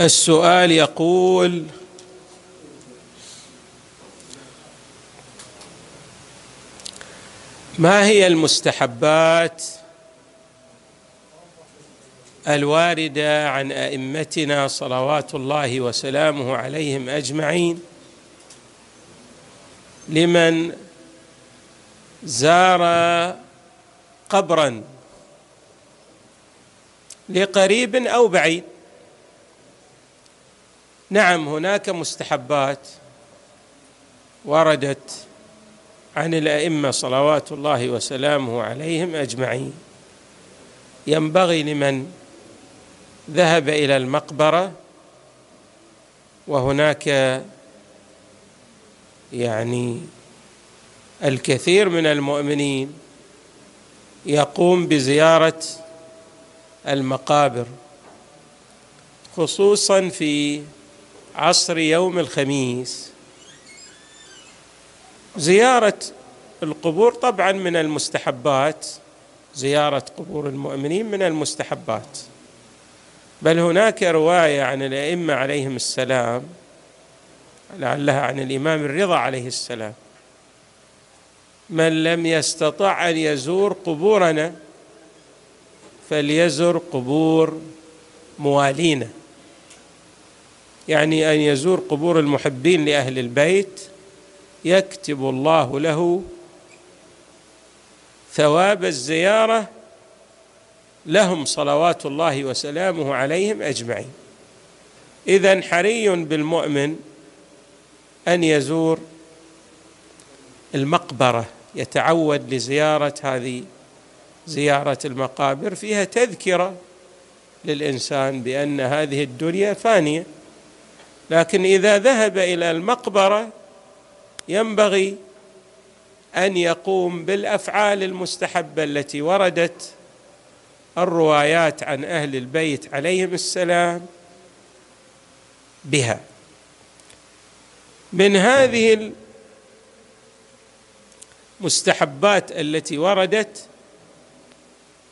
السؤال يقول ما هي المستحبات الواردة عن أئمتنا صلوات الله وسلامه عليهم أجمعين؟ لمن زار قبرا لقريب أو بعيد؟ نعم هناك مستحبات وردت عن الأئمة صلوات الله وسلامه عليهم أجمعين. ينبغي لمن ذهب إلى المقبرة وهناك يعني الكثير من المؤمنين يقوم بزيارة المقابر خصوصا في عصر يوم الخميس. زيارة القبور طبعا من المستحبات زيارة قبور المؤمنين من المستحبات. بل هناك رواية عن الأئمة عليهم السلام لعلها عن الإمام الرضا عليه السلام. من لم يستطع أن يزور قبورنا فليزر قبور موالينا. يعني أن يزور قبور المحبين لأهل البيت يكتب الله له ثواب الزيارة لهم صلوات الله وسلامه عليهم أجمعين. اذا حري بالمؤمن أن يزور المقبرة يتعود لزيارة هذه زيارة المقابر فيها تذكرة للإنسان بأن هذه الدنيا فانية. لكن إذا ذهب إلى المقبرة ينبغي أن يقوم بالأفعال المستحبة التي وردت الروايات عن أهل البيت عليهم السلام بها. من هذه المستحبات التي وردت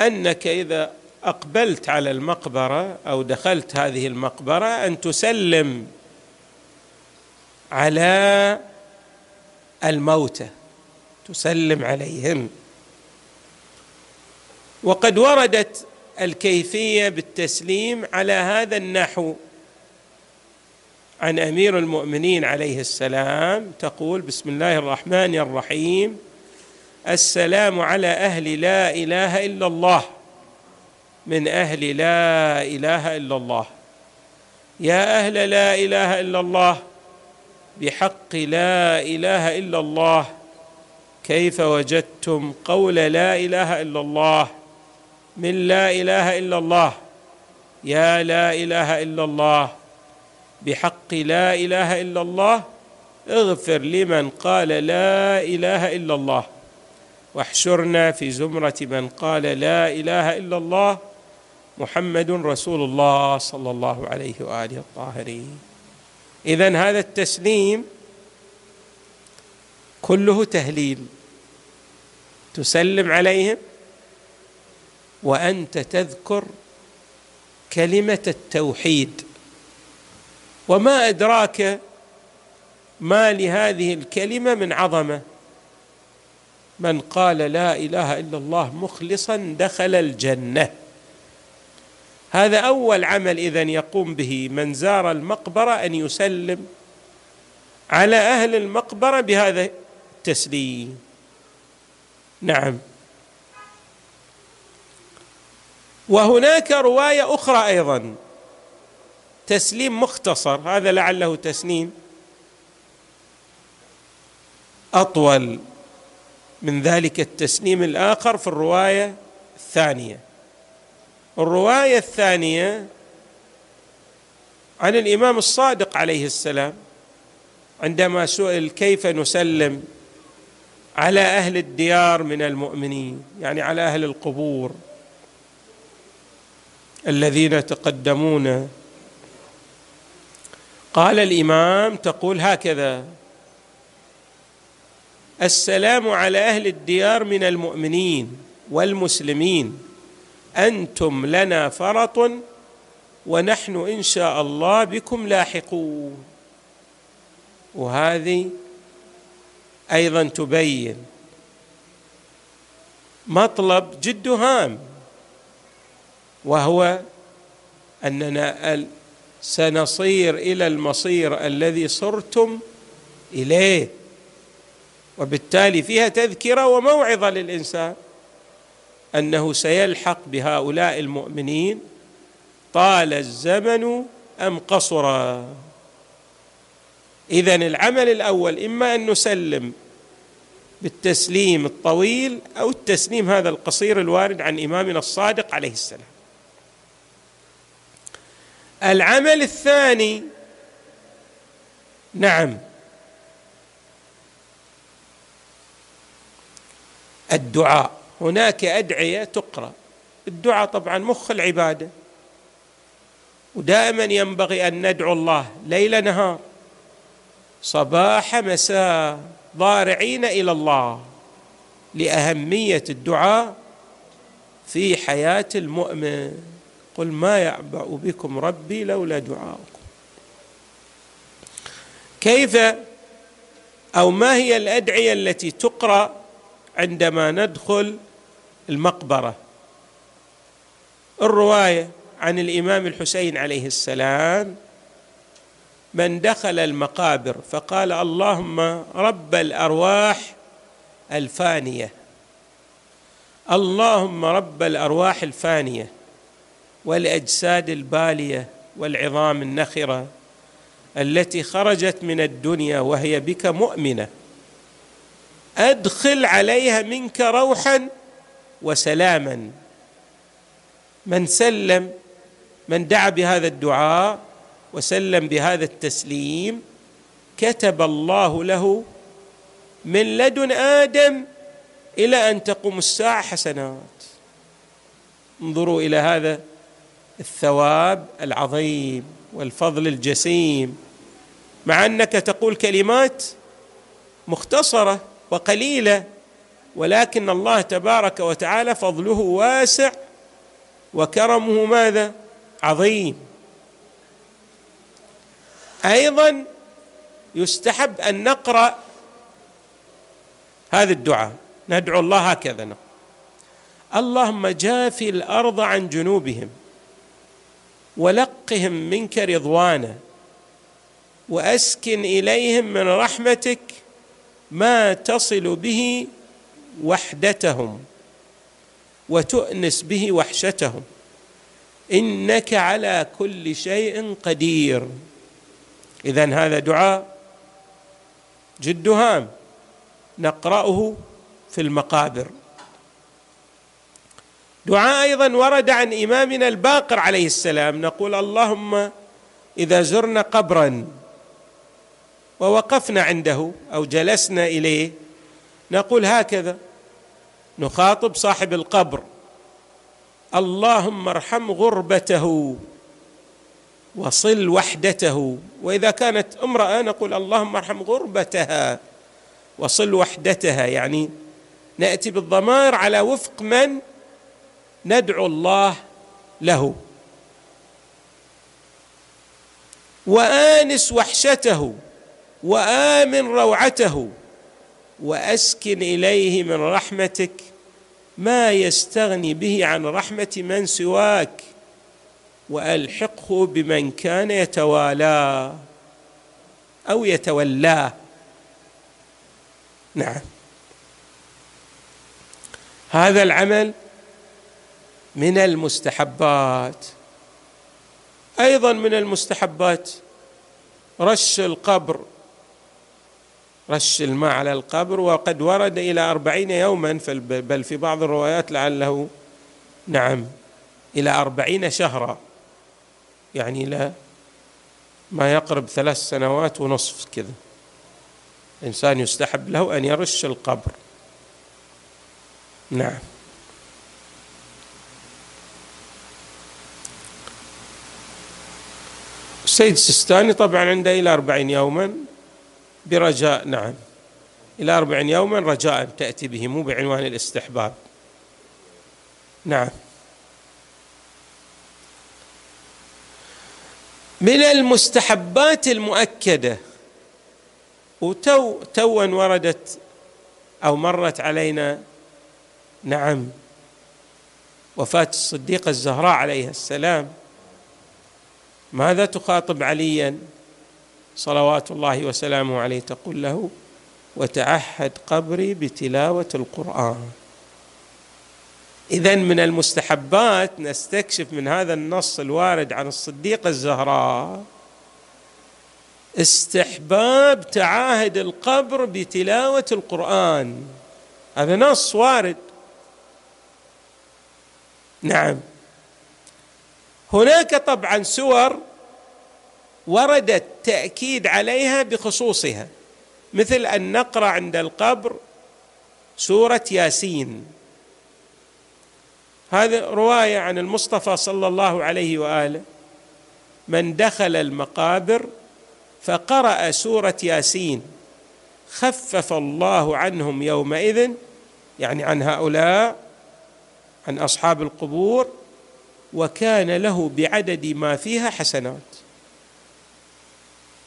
أنك إذا أقبلت على المقبرة أو دخلت هذه المقبرة أن تسلم على الموتى تسلم عليهم. وقد وردت الكيفية بالتسليم على هذا النحو. عن أمير المؤمنين عليه السلام تقول بسم الله الرحمن الرحيم. السلام على أهل لا إله إلا الله. من أهل لا إله إلا الله. يا أهل لا إله إلا الله. بحق لا إله إلا الله كيف وجدتم قول لا إله إلا الله؟ من لا إله إلا الله يا لا إله إلا الله بحق لا إله إلا الله اغفر لمن قال لا إله إلا الله. واحشرنا في زمرة من قال لا إله إلا الله محمد رسول الله صلى الله عليه وآله الطاهرين. اذا هذا التسليم كله تهليل. تسلم عليهم وأنت تذكر كلمة التوحيد. وما أدراك ما لهذه الكلمة من عظمة. من قال لا إله إلا الله مخلصا دخل الجنة. هذا أول عمل اذا يقوم به من زار المقبرة أن يسلم على أهل المقبرة بهذا التسليم. نعم. وهناك رواية أخرى أيضا. تسليم مختصر هذا لعله تسليم أطول من ذلك التسليم الآخر في الرواية الثانية. الرواية الثانية عن الإمام الصادق عليه السلام عندما سئل كيف نسلم على أهل الديار من المؤمنين يعني على أهل القبور الذين تقدمون. قال الإمام تقول هكذا السلام على أهل الديار من المؤمنين والمسلمين. أنتم لنا فرط ونحن إن شاء الله بكم لاحقون. وهذه أيضا تبين مطلب جد هام وهو أننا سنصير إلى المصير الذي صرتم إليه وبالتالي فيها تذكرة وموعظة للإنسان. أنه سيلحق بهؤلاء المؤمنين طال الزمن أم قصر. اذا العمل الأول إما أن نسلم بالتسليم الطويل أو التسليم هذا القصير الوارد عن إمامنا الصادق عليه السلام. العمل الثاني نعم الدعاء. هناك أدعية تقرأ. الدعاء طبعا مخ العبادة. ودائما ينبغي أن ندعو الله ليل نهار. صباح مساء ضارعين إلى الله لأهمية الدعاء في حياة المؤمن. قل ما يعبأ بكم ربي لولا دعاؤكم. كيف أو ما هي الأدعية التي تقرأ عندما ندخل المقبرة. الرواية عن الإمام الحسين عليه السلام من دخل المقابر فقال اللهم رب الأرواح الفانية. اللهم رب الأرواح الفانية والأجساد البالية والعظام النخرة التي خرجت من الدنيا وهي بك مؤمنة. أدخل عليها منك روحا وسلاما. من سلم من دعا بهذا الدعاء وسلم بهذا التسليم كتب الله له من لدن آدم إلى أن تقوم الساعة حسنات. انظروا إلى هذا الثواب العظيم والفضل الجسيم. مع أنك تقول كلمات مختصرة وقليلة ولكن الله تبارك وتعالى فضله واسع وكرمه ماذا؟ عظيم. أيضا يستحب أن نقرأ هذا الدعاء. ندعو الله هكذا. نقول اللهم جافي الأرض عن جنوبهم ولقهم منك رضوانا وأسكن إليهم من رحمتك ما تصل به وحدتهم وتؤنس به وحشتهم. إنك على كل شيء قدير. اذا هذا دعاء جد هام نقرأه في المقابر. دعاء أيضا ورد عن إمامنا الباقر عليه السلام نقول اللهم إذا زرنا قبرا ووقفنا عنده أو جلسنا إليه نقول هكذا. نخاطب صاحب القبر. اللهم ارحم غربته وصل وحدته. وإذا كانت امرأة نقول اللهم ارحم غربتها وصل وحدتها. يعني نأتي بالضمائر على وفق من ندعو الله له. وآنس وحشته وآمن روعته. وأسكن إليه من رحمتك ما يستغني به عن رحمة من سواك وألحقه بمن كان يتوالاه أو يتولاه نعم. هذا العمل من المستحبات. أيضا من المستحبات رش القبر رش الماء على القبر وقد ورد إلى أربعين يوما بل في بعض الروايات لعله نعم إلى أربعين شهرا. يعني إلى ما يقرب ثلاث سنوات ونصف كذا. إنسان يستحب له أن يرش القبر. نعم. السيد السيستاني طبعا عنده إلى أربعين يوما. برجاء نعم. إلى أربعين يوما رجاء تأتي به مو بعنوان الاستحباب. نعم. من المستحبات المؤكدة وتو توا وردت أو مرت علينا نعم. وفاة الصديقة الزهراء عليها السلام. ماذا تخاطب عليا؟ صلوات الله وسلامه عليه تقول له وتعهد قبري بتلاوة القرآن. اذا من المستحبات نستكشف من هذا النص الوارد عن الصديقه الزهراء استحباب تعاهد القبر بتلاوة القرآن. هذا نص وارد. نعم. هناك طبعا سور ورد التأكيد عليها بخصوصها مثل أن نقرأ عند القبر سورة ياسين. هذه رواية عن المصطفى صلى الله عليه وآله من دخل المقابر فقرأ سورة ياسين خفف الله عنهم يومئذ يعني عن هؤلاء عن أصحاب القبور وكان له بعدد ما فيها حسنات.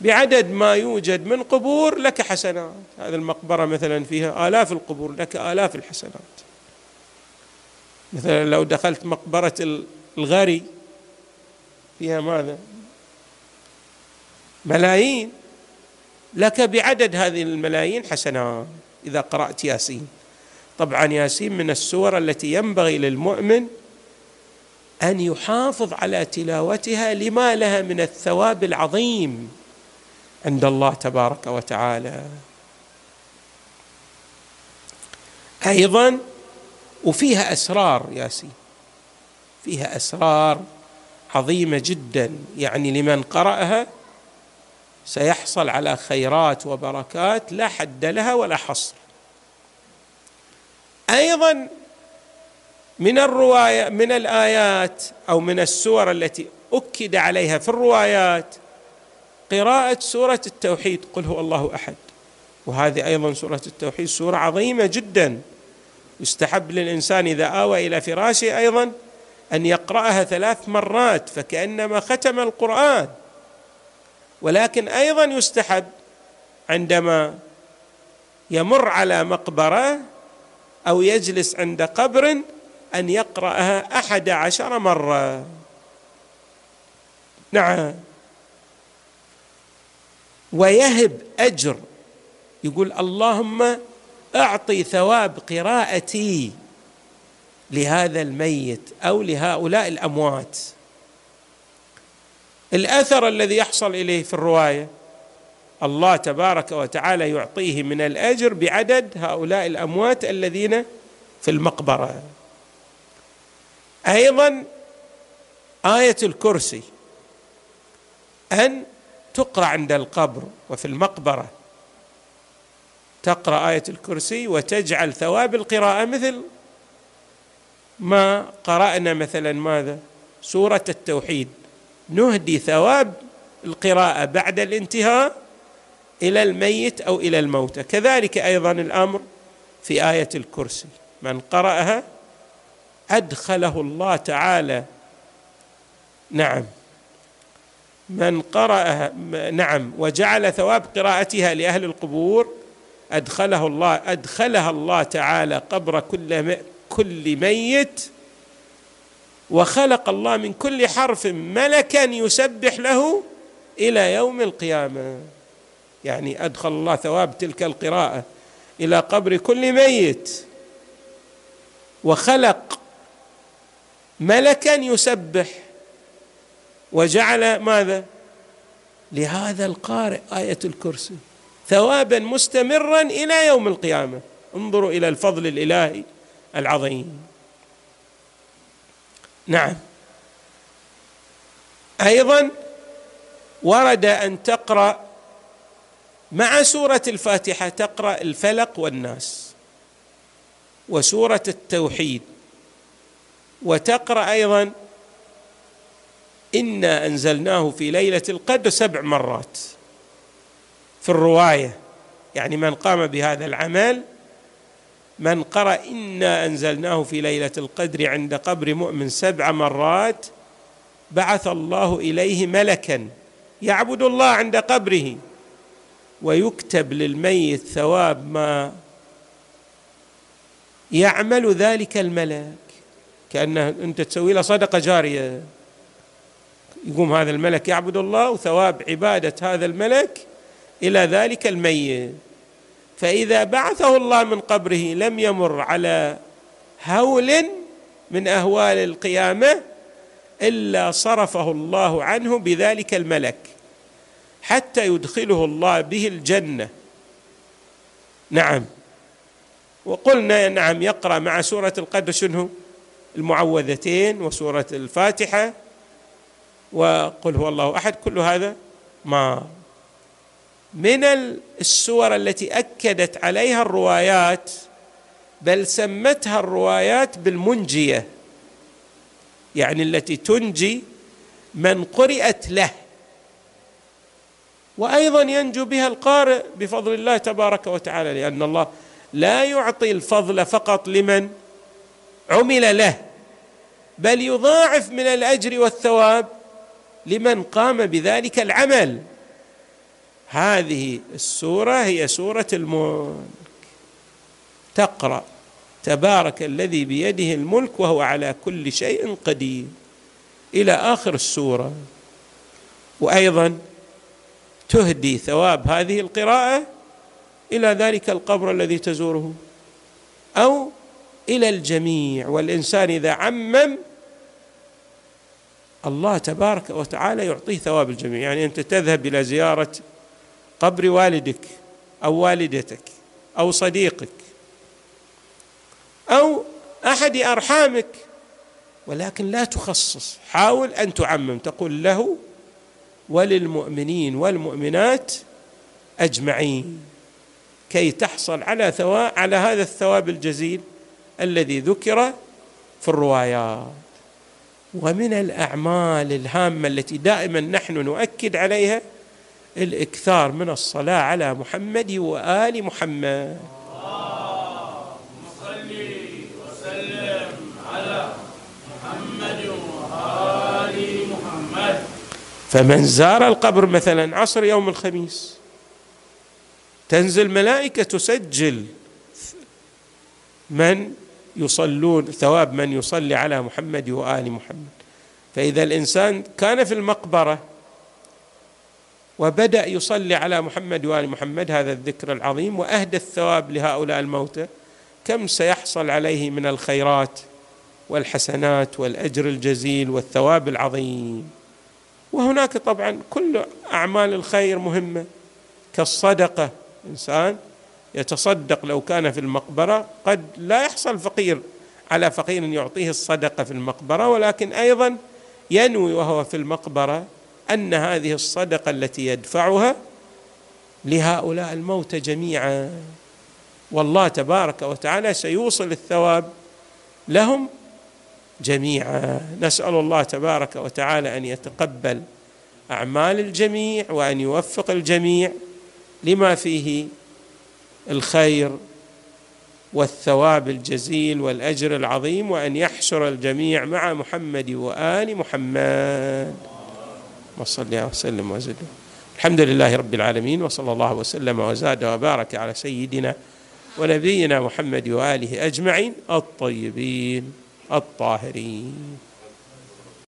بعدد ما يوجد من قبور لك حسنات. هذه المقبرة مثلا فيها آلاف القبور لك آلاف الحسنات. مثلا لو دخلت مقبرة الغري فيها ماذا؟ ملايين. لك بعدد هذه الملايين حسنات إذا قرأت ياسين. طبعا ياسين من السور التي ينبغي للمؤمن أن يحافظ على تلاوتها لما لها من الثواب العظيم. عند الله تبارك وتعالى. أيضا وفيها أسرار ياسين. فيها أسرار عظيمة جدا. يعني لمن قرأها سيحصل على خيرات وبركات لا حد لها ولا حصر. أيضا من الرواية من الآيات أو من السور التي أكد عليها في الروايات قراءة سورة التوحيد قل هو الله أحد. وهذه أيضا سورة التوحيد سورة عظيمة جدا. يستحب للإنسان إذا آوى إلى فراشه أيضا أن يقرأها ثلاث مرات فكأنما ختم القرآن. ولكن أيضا يستحب عندما يمر على مقبرة أو يجلس عند قبر أن يقرأها أحد عشر مرة. نعم. ويهب أجر. يقول اللهم أعطي ثواب قراءتي لهذا الميت أو لهؤلاء الأموات. الأثر الذي يحصل إليه في الرواية الله تبارك وتعالى يعطيه من الأجر بعدد هؤلاء الأموات الذين في المقبرة. أيضا آية الكرسي أن تقرأ عند القبر وفي المقبرة. تقرأ آية الكرسي وتجعل ثواب القراءة مثل ما قرأنا مثلا ماذا؟ سورة التوحيد. نهدي ثواب القراءة بعد الانتهاء إلى الميت أو إلى الموتى كذلك أيضا الأمر في آية الكرسي. من قرأها أدخله الله تعالى. نعم. من قرأها نعم وجعل ثواب قراءتها لأهل القبور أدخله الله أدخلها الله تعالى قبر كل كل ميت وخلق الله من كل حرف ملكا يسبح له إلى يوم القيامة. يعني أدخل الله ثواب تلك القراءة إلى قبر كل ميت. وخلق ملكا يسبح وجعل ماذا؟ لهذا القارئ آية الكرسي. ثوابا مستمرا إلى يوم القيامة. انظروا إلى الفضل الإلهي العظيم. نعم. أيضا ورد أن تقرأ مع سورة الفاتحة تقرأ الفلق والناس وسورة التوحيد. وتقرأ أيضا إنا أنزلناه في ليلة القدر سبع مرات في الرواية. يعني من قام بهذا العمل من قرأ إنا أنزلناه في ليلة القدر عند قبر مؤمن سبع مرات بعث الله إليه ملكا يعبد الله عند قبره ويكتب للميت ثواب ما يعمل ذلك الملك. كأنه أنت تسوي له صدقة جارية. يقوم هذا الملك يعبد الله وثواب عبادة هذا الملك إلى ذلك الميت. فإذا بعثه الله من قبره لم يمر على هول من أهوال القيامة إلا صرفه الله عنه بذلك الملك حتى يدخله الله به الجنة. نعم. وقلنا نعم يقرأ مع سورة القدر شنو؟ المعوذتين وسورة الفاتحة. وقل هو الله أحد. كل هذا ما من السور التي أكدت عليها الروايات بل سمتها الروايات بالمنجية يعني التي تنجي من قرئت له. وأيضا ينجو بها القارئ بفضل الله تبارك وتعالى لأن الله لا يعطي الفضل فقط لمن عمل له بل يضاعف من الأجر والثواب لمن قام بذلك العمل. هذه السورة هي سورة الملك. تقرأ. تبارك الذي بيده الملك وهو على كل شيء قدير. إلى آخر السورة. وأيضا تهدي ثواب هذه القراءة إلى ذلك القبر الذي تزوره. أو إلى الجميع. والإنسان إذا عمم الله تبارك وتعالى يعطيه ثواب الجميع. يعني أنت تذهب إلى زيارة قبر والدك أو والدتك أو صديقك أو أحد أرحامك ولكن لا تخصص. حاول أن تعمم تقول له وللمؤمنين والمؤمنات أجمعين كي تحصل على ثواب على هذا الثواب الجزيل الذي ذكر في الروايات. ومن الأعمال الهامة التي دائما نحن نؤكد عليها الإكثار من الصلاة على محمد وآل محمد. فمن زار القبر مثلا عصر يوم الخميس تنزل ملائكة تسجل من يصلون ثواب من يصلي على محمد وآل محمد. فإذا الإنسان كان في المقبرة وبدأ يصلي على محمد وآل محمد هذا الذكر العظيم وأهدى الثواب لهؤلاء الموتى كم سيحصل عليه من الخيرات والحسنات والأجر الجزيل والثواب العظيم. وهناك طبعا كل أعمال الخير مهمة كالصدقة. إنسان يتصدق لو كان في المقبرة قد لا يحصل فقير. على فقير يعطيه الصدقة في المقبرة ولكن أيضا ينوي وهو في المقبرة أن هذه الصدقة التي يدفعها لهؤلاء الموتى جميعا. والله تبارك وتعالى سيوصل الثواب لهم جميعا. نسأل الله تبارك وتعالى أن يتقبل أعمال الجميع وأن يوفق الجميع لما فيه الخير والثواب الجزيل والأجر العظيم وأن يحشر الجميع مع محمد وآل محمد. وصلى وسلم وزد. الحمد لله رب العالمين وصلى الله وسلم وزاد وبارك على سيدنا ونبينا محمد وآله أجمعين الطيبين الطاهرين.